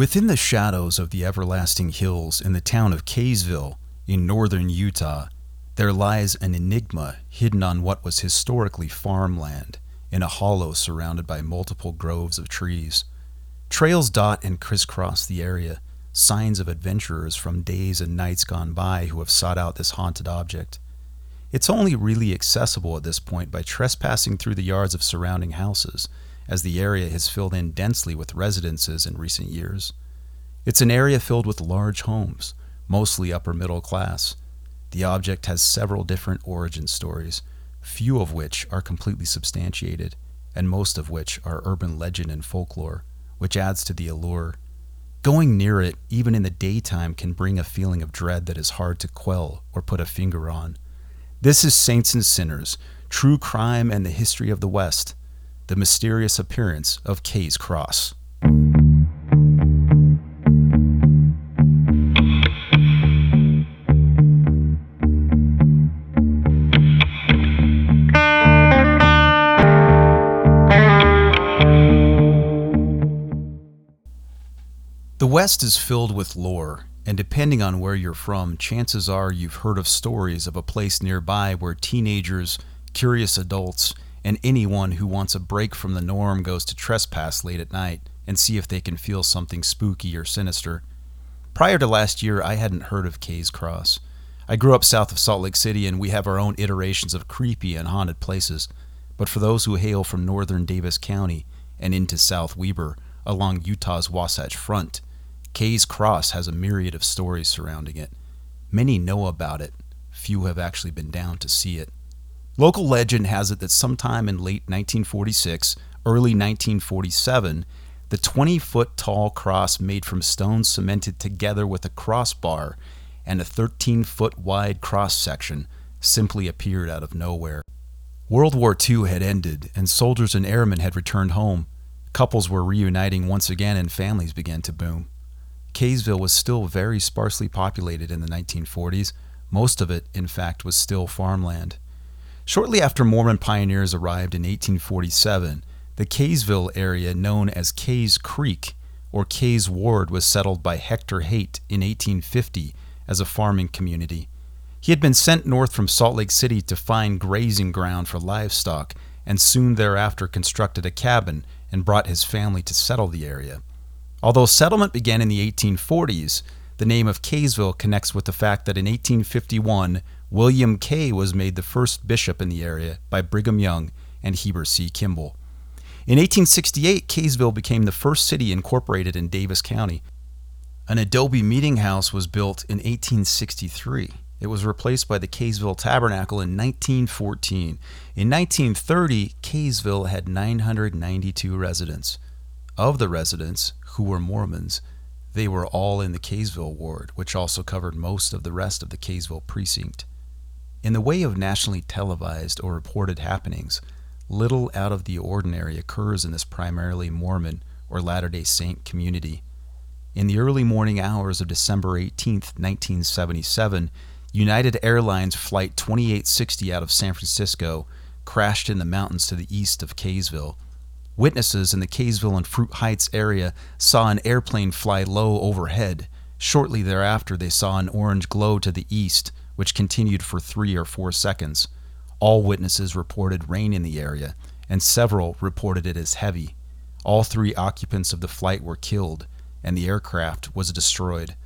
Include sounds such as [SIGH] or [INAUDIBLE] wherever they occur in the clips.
Within the shadows of the everlasting hills in the town of Kaysville, in northern Utah, there lies an enigma hidden on what was historically farmland, in a hollow surrounded by multiple groves of trees. Trails dot and crisscross the area, signs of adventurers from days and nights gone by who have sought out this haunted object. It's only really accessible at this point by trespassing through the yards of surrounding houses, as the area has filled in densely with residences in recent years. It's an area filled with large homes, mostly upper middle class. The object has several different origin stories, few of which are completely substantiated, and most of which are urban legend and folklore, which adds to the allure. Going near it, even in the daytime, can bring a feeling of dread that is hard to quell or put a finger on. This is Saints and Sinners True Crime and the History of the West, the mysterious appearance of Kay's Cross. The West is filled with lore, and depending on where you're from, chances are you've heard of stories of a place nearby where teenagers, curious adults, and anyone who wants a break from the norm goes to trespass late at night and see if they can feel something spooky or sinister. Prior to last year, I hadn't heard of Kay's Cross. I grew up south of Salt Lake City, and we have our own iterations of creepy and haunted places. But for those who hail from northern Davis County and into South Weber along Utah's Wasatch Front, Kay's Cross has a myriad of stories surrounding it. Many know about it, few have actually been down to see it. Local legend has it that sometime in late 1946, early 1947, the 20 foot tall cross made from stone cemented together with a crossbar and a 13 foot wide cross section simply appeared out of nowhere. World War II had ended, and soldiers and airmen had returned home. Couples were reuniting once again, and families began to boom. Kaysville was still very sparsely populated in the 1940s. Most of it, in fact, was still farmland. Shortly after Mormon pioneers arrived in 1847, the Kaysville area known as Kays Creek or Kays Ward was settled by Hector Haight in 1850 as a farming community. He had been sent north from Salt Lake City to find grazing ground for livestock and soon thereafter constructed a cabin and brought his family to settle the area. Although settlement began in the 1840s, the name of Kaysville connects with the fact that in 1851, William Kay was made the first bishop in the area by Brigham Young and Heber C. Kimball. In 1868, Kaysville became the first city incorporated in Davis County. An adobe meeting house was built in 1863. It was replaced by the Kaysville Tabernacle in 1914. In 1930, Kaysville had 992 residents. Of the residents, who were Mormons, they were all in the Kaysville ward, which also covered most of the rest of the Kaysville precinct. In the way of nationally televised or reported happenings, little out of the ordinary occurs in this primarily Mormon or Latter day Saint community. In the early morning hours of December 18, 1977, United Airlines Flight 2860 out of San Francisco crashed in the mountains to the east of Kaysville. Witnesses in the Kaysville and Fruit Heights area saw an airplane fly low overhead. Shortly thereafter, they saw an orange glow to the east, which continued for three or four seconds. All witnesses reported rain in the area, and several reported it as heavy. All three occupants of the flight were killed, and the aircraft was destroyed.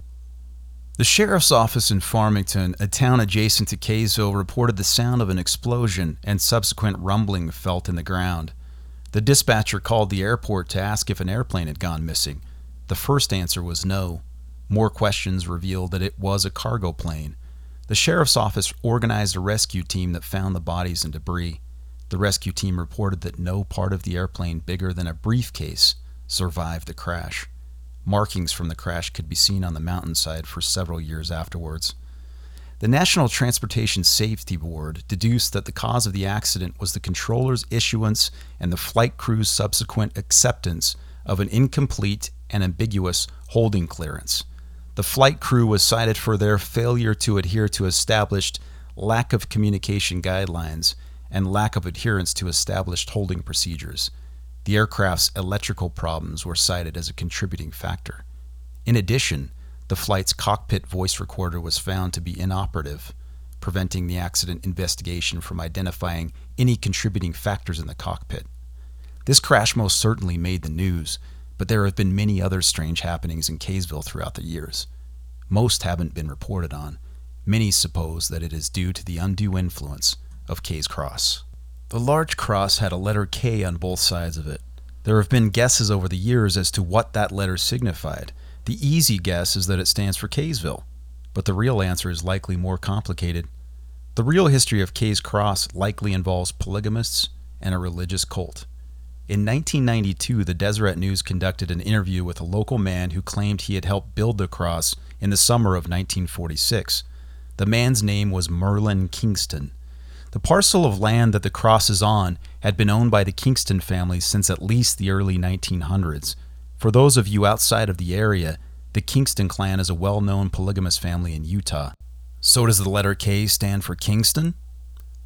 The sheriff's office in Farmington, a town adjacent to Kaysville, reported the sound of an explosion and subsequent rumbling felt in the ground. The dispatcher called the airport to ask if an airplane had gone missing. The first answer was no. More questions revealed that it was a cargo plane. The sheriff's office organized a rescue team that found the bodies and debris. The rescue team reported that no part of the airplane bigger than a briefcase survived the crash. Markings from the crash could be seen on the mountainside for several years afterwards. The National Transportation Safety Board deduced that the cause of the accident was the controller's issuance and the flight crew's subsequent acceptance of an incomplete and ambiguous holding clearance. The flight crew was cited for their failure to adhere to established lack of communication guidelines and lack of adherence to established holding procedures. The aircraft's electrical problems were cited as a contributing factor. In addition, the flight's cockpit voice recorder was found to be inoperative, preventing the accident investigation from identifying any contributing factors in the cockpit. This crash most certainly made the news, but there have been many other strange happenings in Kaysville throughout the years. Most haven't been reported on. Many suppose that it is due to the undue influence of K's Cross. The large cross had a letter K on both sides of it. There have been guesses over the years as to what that letter signified. The easy guess is that it stands for Kaysville, but the real answer is likely more complicated. The real history of K's Cross likely involves polygamists and a religious cult. In 1992, the Deseret News conducted an interview with a local man who claimed he had helped build the cross in the summer of 1946. The man's name was Merlin Kingston. The parcel of land that the cross is on had been owned by the Kingston family since at least the early 1900s. For those of you outside of the area, the Kingston clan is a well known polygamous family in Utah. So, does the letter K stand for Kingston?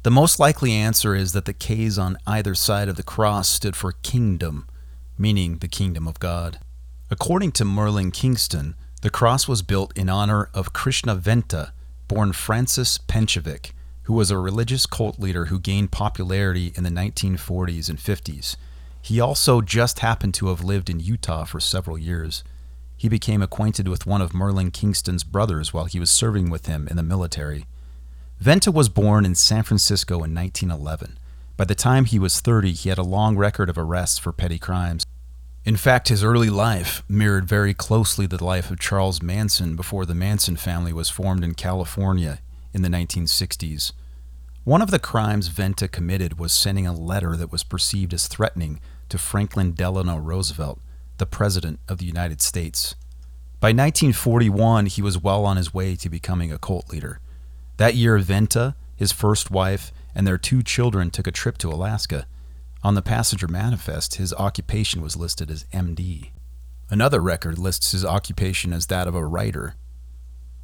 The most likely answer is that the K's on either side of the cross stood for kingdom, meaning the kingdom of God. According to Merlin Kingston, the cross was built in honor of Krishna Venta, born Francis Pencovic, who was a religious cult leader who gained popularity in the 1940s and 50s. He also just happened to have lived in Utah for several years. He became acquainted with one of Merlin Kingston's brothers while he was serving with him in the military. Venta was born in San Francisco in 1911. By the time he was 30, he had a long record of arrests for petty crimes. In fact, his early life mirrored very closely the life of Charles Manson before the Manson family was formed in California in the 1960s. One of the crimes Venta committed was sending a letter that was perceived as threatening to Franklin Delano Roosevelt, the President of the United States. By 1941, he was well on his way to becoming a cult leader. That year, Venta, his first wife, and their two children took a trip to Alaska. On the passenger manifest, his occupation was listed as MD. Another record lists his occupation as that of a writer,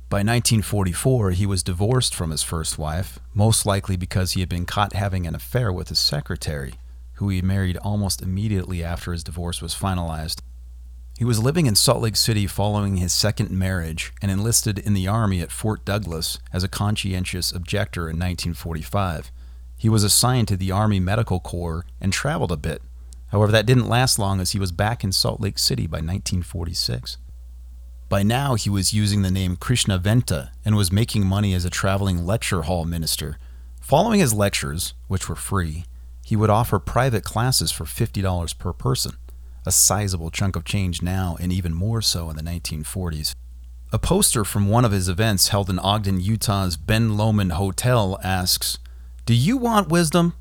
by 1944, he was divorced from his first wife, most likely because he had been caught having an affair with his secretary, who he married almost immediately after his divorce was finalized. He was living in Salt Lake City following his second marriage and enlisted in the Army at Fort Douglas as a conscientious objector in 1945. He was assigned to the Army Medical Corps and traveled a bit. However, that didn't last long as he was back in Salt Lake City by 1946. By now, he was using the name Krishna Venta and was making money as a traveling lecture hall minister. Following his lectures, which were free, he would offer private classes for $50 per person, a sizable chunk of change now and even more so in the 1940s. A poster from one of his events held in Ogden, Utah's Ben Lomond Hotel asks, Do you want wisdom?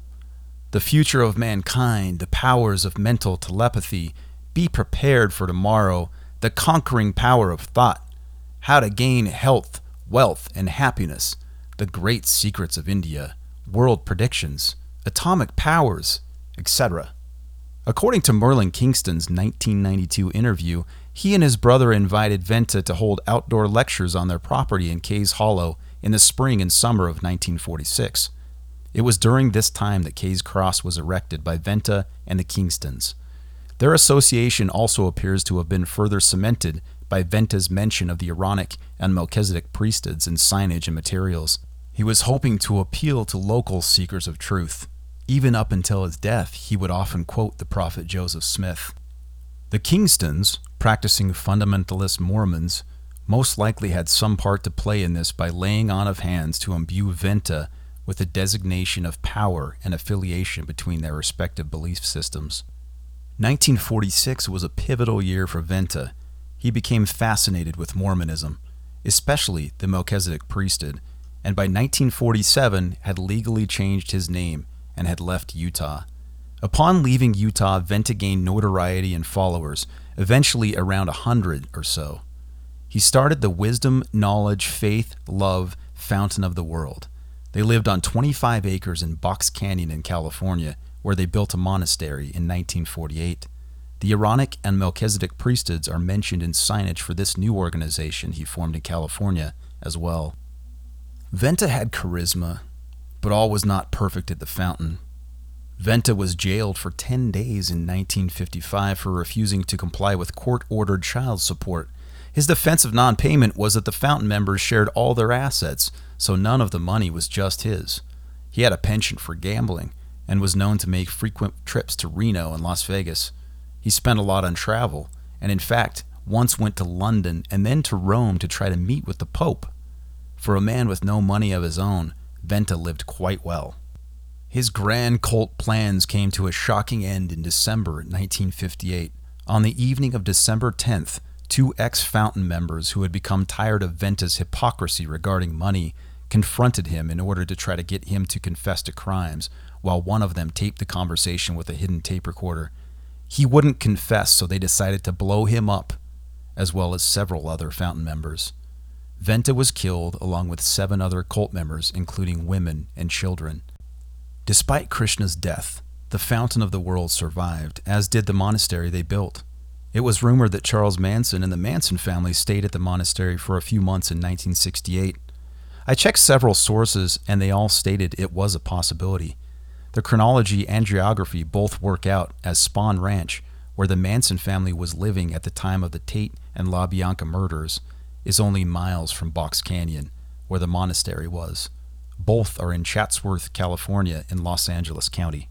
The future of mankind, the powers of mental telepathy, be prepared for tomorrow the conquering power of thought, how to gain health, wealth, and happiness, the great secrets of India, world predictions, atomic powers, etc. According to Merlin Kingston's 1992 interview, he and his brother invited Venta to hold outdoor lectures on their property in Kays Hollow in the spring and summer of 1946. It was during this time that Kays Cross was erected by Venta and the Kingstons. Their association also appears to have been further cemented by Venta's mention of the Aaronic and Melchizedek priesthoods in signage and materials. He was hoping to appeal to local seekers of truth. Even up until his death, he would often quote the prophet Joseph Smith. The Kingstons, practicing fundamentalist Mormons, most likely had some part to play in this by laying on of hands to imbue Venta with a designation of power and affiliation between their respective belief systems. 1946 was a pivotal year for Venta. He became fascinated with Mormonism, especially the Melchizedek priesthood, and by 1947 had legally changed his name and had left Utah. Upon leaving Utah, Venta gained notoriety and followers, eventually around a hundred or so. He started the Wisdom, Knowledge, Faith, Love Fountain of the World. They lived on 25 acres in Box Canyon in California where they built a monastery in 1948. The Aaronic and Melchizedek priesthoods are mentioned in signage for this new organization he formed in California as well. Venta had charisma, but all was not perfect at the fountain. Venta was jailed for 10 days in 1955 for refusing to comply with court ordered child support. His defense of non payment was that the fountain members shared all their assets, so none of the money was just his. He had a penchant for gambling and was known to make frequent trips to Reno and Las Vegas. He spent a lot on travel, and in fact, once went to London and then to Rome to try to meet with the Pope. For a man with no money of his own, Venta lived quite well. His grand cult plans came to a shocking end in December 1958. On the evening of December 10th, two ex Fountain members who had become tired of Venta's hypocrisy regarding money confronted him in order to try to get him to confess to crimes, while one of them taped the conversation with a hidden tape recorder. He wouldn't confess, so they decided to blow him up, as well as several other Fountain members. Venta was killed along with seven other cult members, including women and children. Despite Krishna's death, the Fountain of the World survived, as did the monastery they built. It was rumored that Charles Manson and the Manson family stayed at the monastery for a few months in 1968. I checked several sources, and they all stated it was a possibility. The chronology and geography both work out as Spahn Ranch, where the Manson family was living at the time of the Tate and LaBianca murders, is only miles from Box Canyon, where the monastery was. Both are in Chatsworth, California, in Los Angeles County.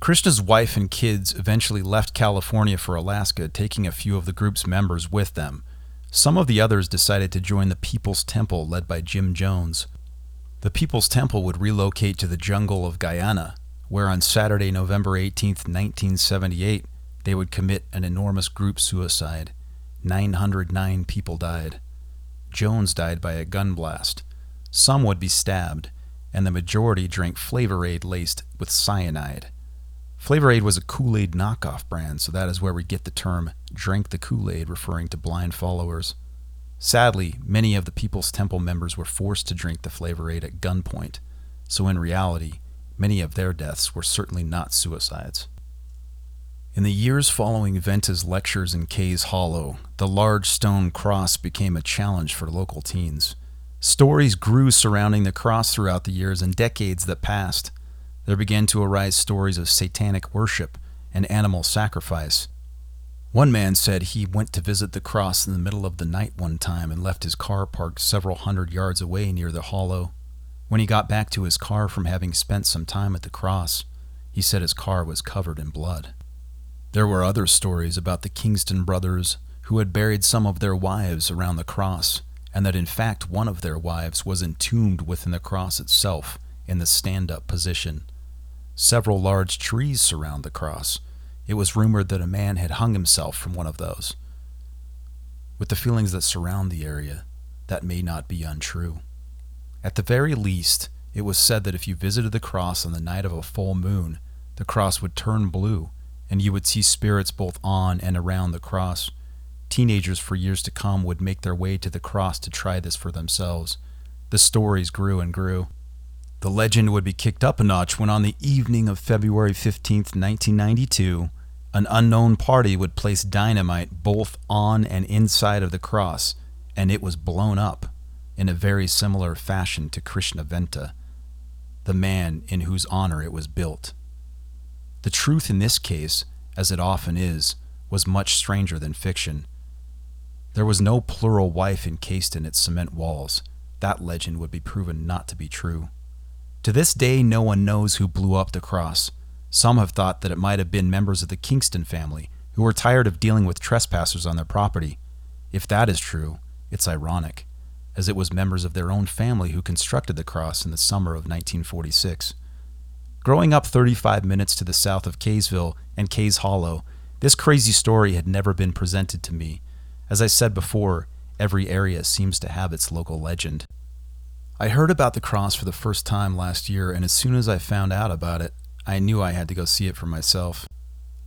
Krishna's wife and kids eventually left California for Alaska, taking a few of the group's members with them. Some of the others decided to join the People's Temple led by Jim Jones. The People's Temple would relocate to the jungle of Guyana, where on Saturday, November 18, 1978, they would commit an enormous group suicide. 909 people died. Jones died by a gun blast. Some would be stabbed, and the majority drank Flavor Aid laced with cyanide. Flavor Aid was a Kool Aid knockoff brand, so that is where we get the term drink the Kool Aid, referring to blind followers. Sadly, many of the People's Temple members were forced to drink the Flavor Aid at gunpoint, so in reality, many of their deaths were certainly not suicides. In the years following Venta's lectures in Kay's Hollow, the large stone cross became a challenge for local teens. Stories grew surrounding the cross throughout the years and decades that passed there began to arise stories of satanic worship and animal sacrifice. One man said he went to visit the cross in the middle of the night one time and left his car parked several hundred yards away near the hollow. When he got back to his car from having spent some time at the cross, he said his car was covered in blood. There were other stories about the Kingston brothers who had buried some of their wives around the cross, and that in fact one of their wives was entombed within the cross itself in the stand up position. Several large trees surround the cross. It was rumored that a man had hung himself from one of those. With the feelings that surround the area, that may not be untrue. At the very least, it was said that if you visited the cross on the night of a full moon, the cross would turn blue, and you would see spirits both on and around the cross. Teenagers for years to come would make their way to the cross to try this for themselves. The stories grew and grew. The legend would be kicked up a notch when, on the evening of February 15, 1992, an unknown party would place dynamite both on and inside of the cross, and it was blown up in a very similar fashion to Krishna Venta, the man in whose honor it was built. The truth in this case, as it often is, was much stranger than fiction. There was no plural wife encased in its cement walls. That legend would be proven not to be true. To this day, no one knows who blew up the cross. Some have thought that it might have been members of the Kingston family who were tired of dealing with trespassers on their property. If that is true, it's ironic, as it was members of their own family who constructed the cross in the summer of 1946. Growing up 35 minutes to the south of Kaysville and Kays Hollow, this crazy story had never been presented to me. As I said before, every area seems to have its local legend. I heard about the cross for the first time last year, and as soon as I found out about it, I knew I had to go see it for myself.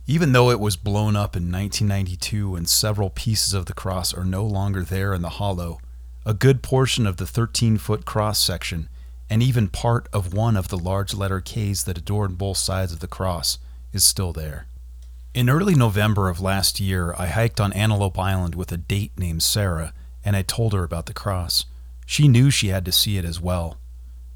Even though it was blown up in 1992 and several pieces of the cross are no longer there in the hollow, a good portion of the 13 foot cross section, and even part of one of the large letter K's that adorn both sides of the cross, is still there. In early November of last year, I hiked on Antelope Island with a date named Sarah, and I told her about the cross. She knew she had to see it as well.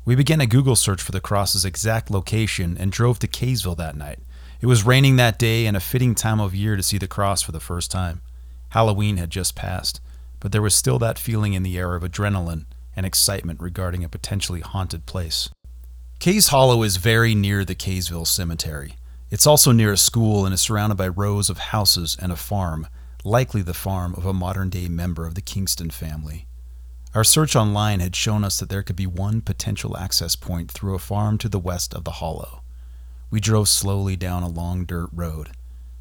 We began a Google search for the cross's exact location and drove to Kaysville that night. It was raining that day and a fitting time of year to see the cross for the first time. Halloween had just passed, but there was still that feeling in the air of adrenaline and excitement regarding a potentially haunted place. Kays Hollow is very near the Kaysville Cemetery. It's also near a school and is surrounded by rows of houses and a farm, likely the farm of a modern day member of the Kingston family. Our search online had shown us that there could be one potential access point through a farm to the west of the hollow. We drove slowly down a long dirt road.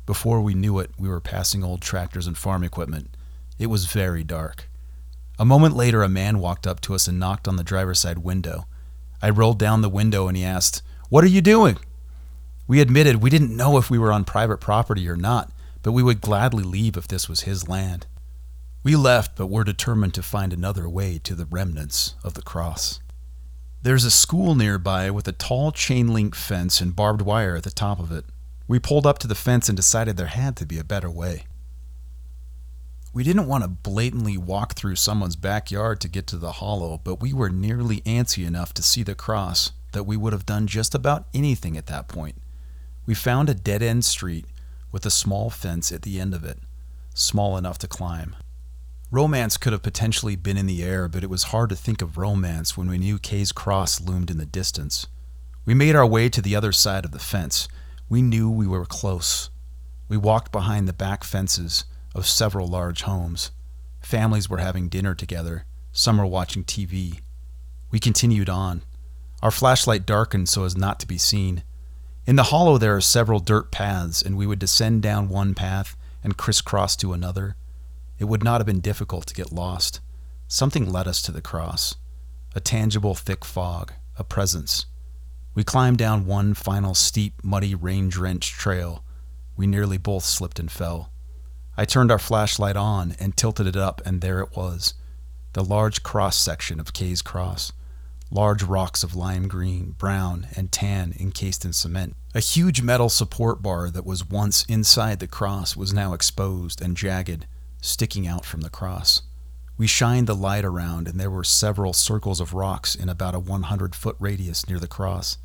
Before we knew it, we were passing old tractors and farm equipment. It was very dark. A moment later, a man walked up to us and knocked on the driver's side window. I rolled down the window and he asked, What are you doing? We admitted we didn't know if we were on private property or not, but we would gladly leave if this was his land. We left, but were determined to find another way to the remnants of the cross. There's a school nearby with a tall chain link fence and barbed wire at the top of it. We pulled up to the fence and decided there had to be a better way. We didn't want to blatantly walk through someone's backyard to get to the hollow, but we were nearly antsy enough to see the cross that we would have done just about anything at that point. We found a dead end street with a small fence at the end of it, small enough to climb. Romance could have potentially been in the air, but it was hard to think of romance when we knew Kay's cross loomed in the distance. We made our way to the other side of the fence. We knew we were close. We walked behind the back fences of several large homes. Families were having dinner together, some were watching TV. We continued on. Our flashlight darkened so as not to be seen. In the hollow, there are several dirt paths, and we would descend down one path and crisscross to another. It would not have been difficult to get lost. Something led us to the cross a tangible, thick fog, a presence. We climbed down one final steep, muddy, rain drenched trail. We nearly both slipped and fell. I turned our flashlight on and tilted it up, and there it was the large cross section of Kay's Cross. Large rocks of lime green, brown, and tan encased in cement. A huge metal support bar that was once inside the cross was now exposed and jagged, sticking out from the cross. We shined the light around, and there were several circles of rocks in about a 100 foot radius near the cross,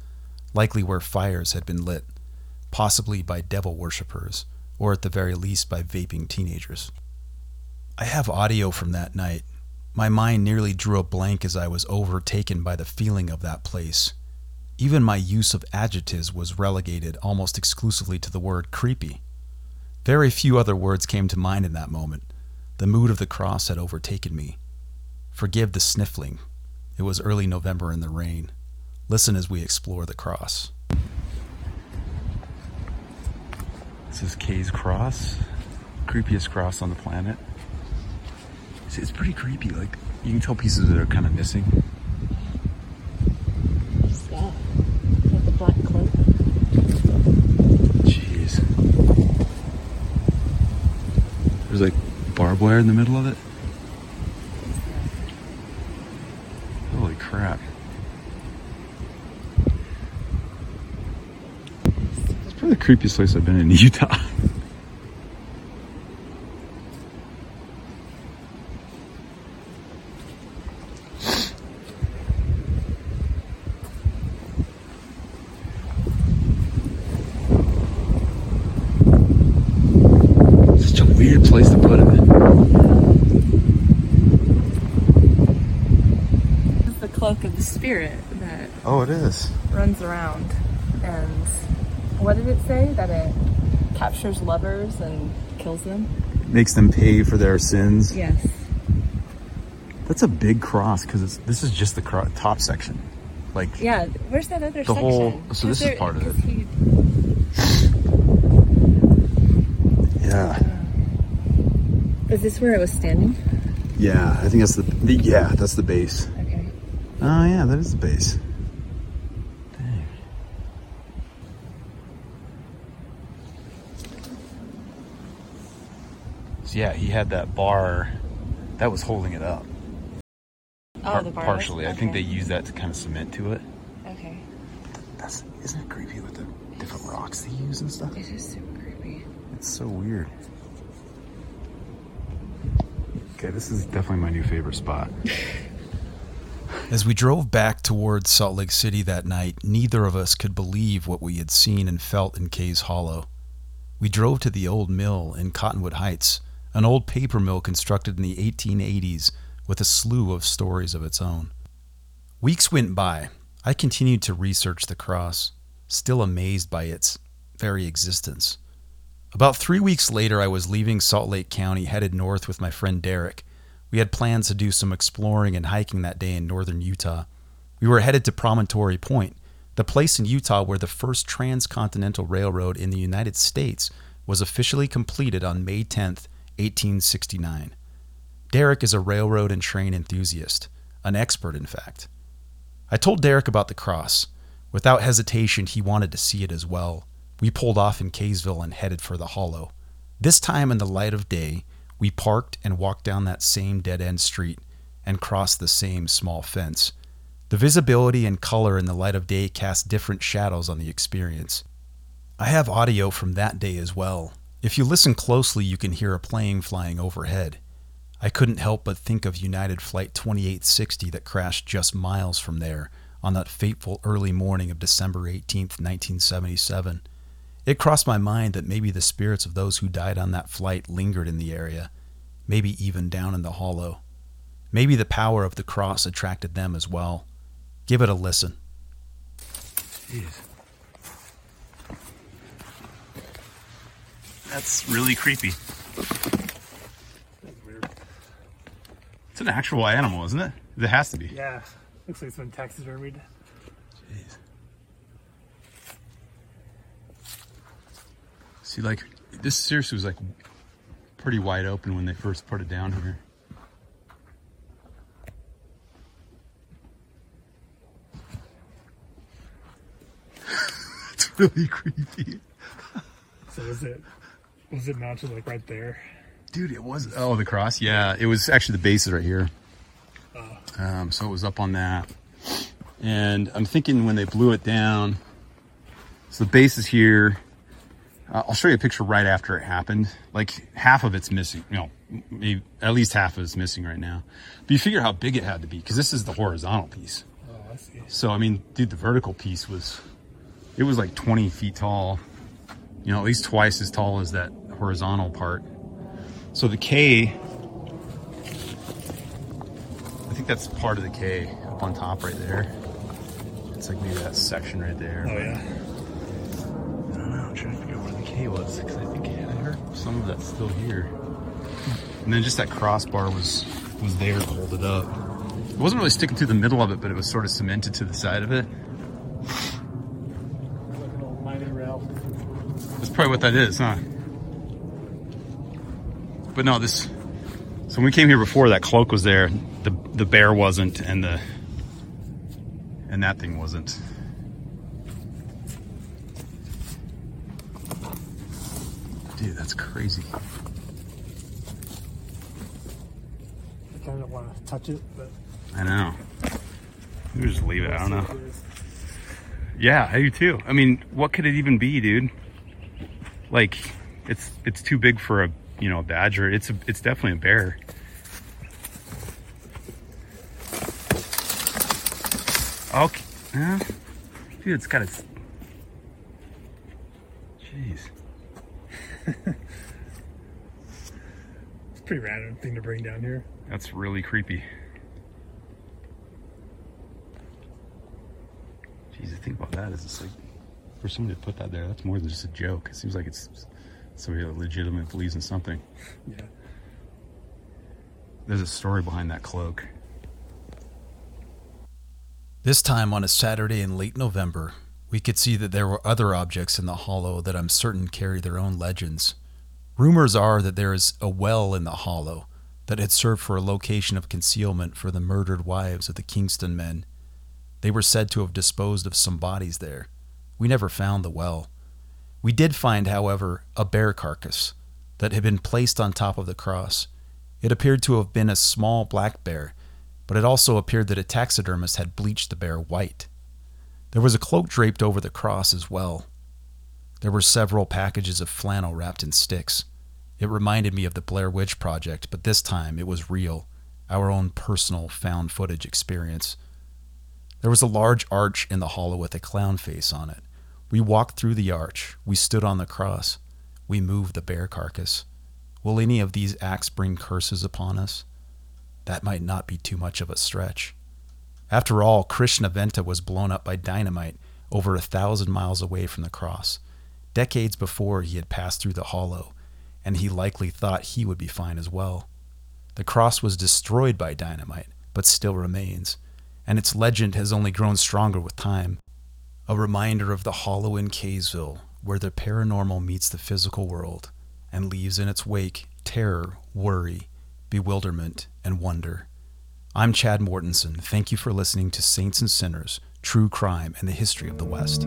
likely where fires had been lit, possibly by devil worshippers or at the very least by vaping teenagers. I have audio from that night. My mind nearly drew a blank as I was overtaken by the feeling of that place. Even my use of adjectives was relegated almost exclusively to the word creepy. Very few other words came to mind in that moment. The mood of the cross had overtaken me. Forgive the sniffling. It was early November in the rain. Listen as we explore the cross. This is Kay's Cross, creepiest cross on the planet. See, it's pretty creepy. Like you can tell pieces that are kind of missing. What's that? Like the black cloak. Jeez. There's like barbed wire in the middle of it. Holy crap. Probably the creepiest place I've been in [LAUGHS] Utah. Such a weird place to put it. It's the cloak of the spirit that Oh, it is. runs around. And what did it say? That it captures lovers and kills them? Makes them pay for their sins. Yes. That's a big cross because this is just the cro- top section. Like Yeah. Where's that other The section? whole- so this is part of it. he- yeah, uh, is this where it was standing? yeah. I think that's the, the yeah that's the base. Okay. Oh yeah, that is the base. So yeah, he had that bar that was holding it up. Oh, Par- the bar. partially. I think they Okay. use that to kind of cement to it. Okay. That's isn't it creepy with the different rocks they use and stuff? It is super creepy. It's so weird. Okay, this is definitely my new favorite spot. [LAUGHS] As we drove back towards Salt Lake City that night, neither of us could believe what we had seen and felt in Kay's Hollow. We drove to the old mill in Cottonwood Heights, an old paper mill constructed in the 1880s with a slew of stories of its own. Weeks went by. I continued to research the cross, still amazed by its very existence. About three weeks later, I was leaving Salt Lake County, headed north with my friend Derek. We had plans to do some exploring and hiking that day in northern Utah. We were headed to Promontory Point, the place in Utah where the first transcontinental railroad in the United States was officially completed on May 10th, 1869. Derek is a railroad and train enthusiast, an expert, in fact. I told Derek about the cross. Without hesitation, he wanted to see it as well. We pulled off in Kaysville and headed for the hollow. This time in the light of day, we parked and walked down that same dead end street and crossed the same small fence. The visibility and color in the light of day cast different shadows on the experience. I have audio from that day as well. If you listen closely, you can hear a plane flying overhead. I couldn't help but think of United Flight 2860 that crashed just miles from there on that fateful early morning of December 18, 1977. It crossed my mind that maybe the spirits of those who died on that flight lingered in the area, maybe even down in the hollow. Maybe the power of the cross attracted them as well. Give it a listen. Jeez. That's really creepy. That's weird. It's an actual animal, isn't it? It has to be. Yeah. Looks like it's been taxidermied. Jeez. See, like, this seriously was like pretty wide open when they first put it down here. [LAUGHS] it's really creepy. So is it was it mounted like right there? Dude, it was. Oh, the cross? Yeah, it was actually the base is right here. Um, so it was up on that. And I'm thinking when they blew it down, so the base is here. Uh, I'll show you a picture right after it happened. Like half of it's missing. You know, maybe at least half of it's missing right now. But you figure how big it had to be because this is the horizontal piece. Oh, I see. So I mean, dude, the vertical piece was, it was like 20 feet tall. You know, at least twice as tall as that horizontal part. So the K, I think that's part of the K up on top right there. It's like maybe that section right there. Oh yeah. I don't know. I'm trying to figure out where the K was because I think I heard some of that's still here. And then just that crossbar was was there to hold it up. It wasn't really sticking through the middle of it, but it was sort of cemented to the side of it. Like an old rail. That's probably what that is, huh? But no, this. So when we came here before, that cloak was there. The the bear wasn't, and the and that thing wasn't. Dude, that's crazy. I kind of want to touch it, but I know. We just leave it. I don't know. Yeah, I do too. I mean, what could it even be, dude? Like, it's it's too big for a you know a badger. It's a, it's definitely a bear. Okay, yeah. dude, it's got [LAUGHS] its. Jeez, It's pretty random thing to bring down here. that's really creepy. Jeez, the thing about that is it's like for somebody to put that there, that's more than just a joke. It seems like it's somebody that legitimately believes in something. Yeah. There's a story behind that cloak. This time on a Saturday in late November, we could see that there were other objects in the hollow that I'm certain carry their own legends. Rumors are that there is a well in the hollow that had served for a location of concealment for the murdered wives of the Kingston men. They were said to have disposed of some bodies there. We never found the well. We did find, however, a bear carcass that had been placed on top of the cross. It appeared to have been a small black bear, but it also appeared that a taxidermist had bleached the bear white. There was a cloak draped over the cross as well. There were several packages of flannel wrapped in sticks. It reminded me of the Blair Witch Project, but this time it was real, our own personal found footage experience. There was a large arch in the hollow with a clown face on it. We walked through the arch. We stood on the cross. We moved the bear carcass. Will any of these acts bring curses upon us? That might not be too much of a stretch. After all, Krishna Krishnaventa was blown up by dynamite over a thousand miles away from the cross. Decades before, he had passed through the hollow, and he likely thought he would be fine as well. The cross was destroyed by dynamite, but still remains, and its legend has only grown stronger with time. A reminder of the hollow in Kaysville, where the paranormal meets the physical world and leaves in its wake terror, worry, bewilderment, and wonder. I'm Chad Mortensen. Thank you for listening to Saints and Sinners True Crime and the History of the West.